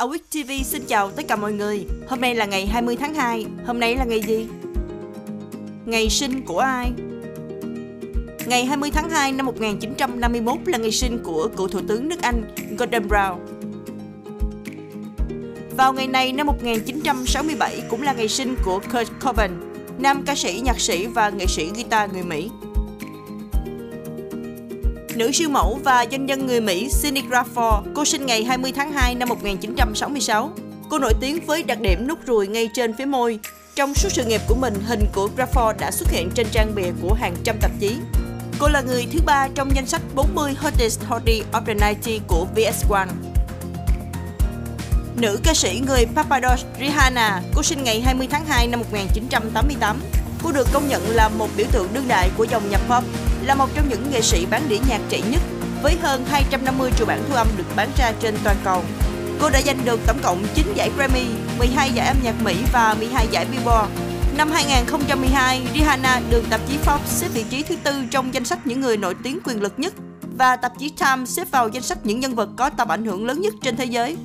Awit TV xin chào tất cả mọi người. Hôm nay là ngày 20 tháng 2. Hôm nay là ngày gì? Ngày sinh của ai? Ngày 20 tháng 2 năm 1951 là ngày sinh của cựu thủ tướng nước Anh Gordon Brown. Vào ngày này năm 1967 cũng là ngày sinh của Kurt Cobain, nam ca sĩ, nhạc sĩ và nghệ sĩ guitar người Mỹ. Nữ siêu mẫu và doanh nhân người Mỹ Cindy Crawford, cô sinh ngày 20 tháng 2 năm 1966. Cô nổi tiếng với đặc điểm nút ruồi ngay trên phía môi. Trong suốt sự nghiệp của mình, hình của Crawford đã xuất hiện trên trang bìa của hàng trăm tạp chí. Cô là người thứ ba trong danh sách 40 Hottest Hottie of the 90 của VS1. Nữ ca sĩ người Barbados Rihanna, cô sinh ngày 20 tháng 2 năm 1988. Cô được công nhận là một biểu tượng đương đại của dòng nhạc pop, là một trong những nghệ sĩ bán đĩa nhạc chạy nhất với hơn 250 triệu bản thu âm được bán ra trên toàn cầu. Cô đã giành được tổng cộng 9 giải Grammy, 12 giải âm nhạc Mỹ và 12 giải Billboard. Năm 2012, Rihanna được tạp chí Forbes xếp vị trí thứ tư trong danh sách những người nổi tiếng quyền lực nhất và tạp chí Time xếp vào danh sách những nhân vật có tầm ảnh hưởng lớn nhất trên thế giới.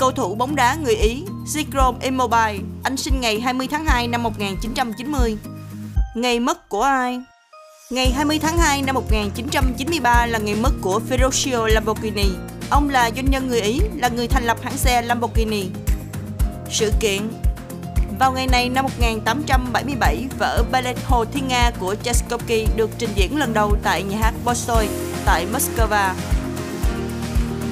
Cầu thủ bóng đá người Ý Zico Immobile, anh sinh ngày 20 tháng 2 năm 1990. Ngày mất của ai? Ngày 20 tháng 2 năm 1993 là ngày mất của Ferruccio Lamborghini. Ông là doanh nhân người Ý, là người thành lập hãng xe Lamborghini. Sự kiện vào ngày này năm 1877, vở Ballet Hồ Thiên Nga của Tchaikovsky được trình diễn lần đầu tại nhà hát Bolshoi tại Moscow.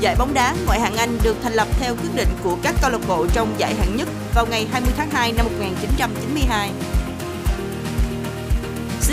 Giải bóng đá ngoại hạng Anh được thành lập theo quyết định của các câu lạc bộ trong giải hạng nhất vào ngày 20 tháng 2 năm 1992.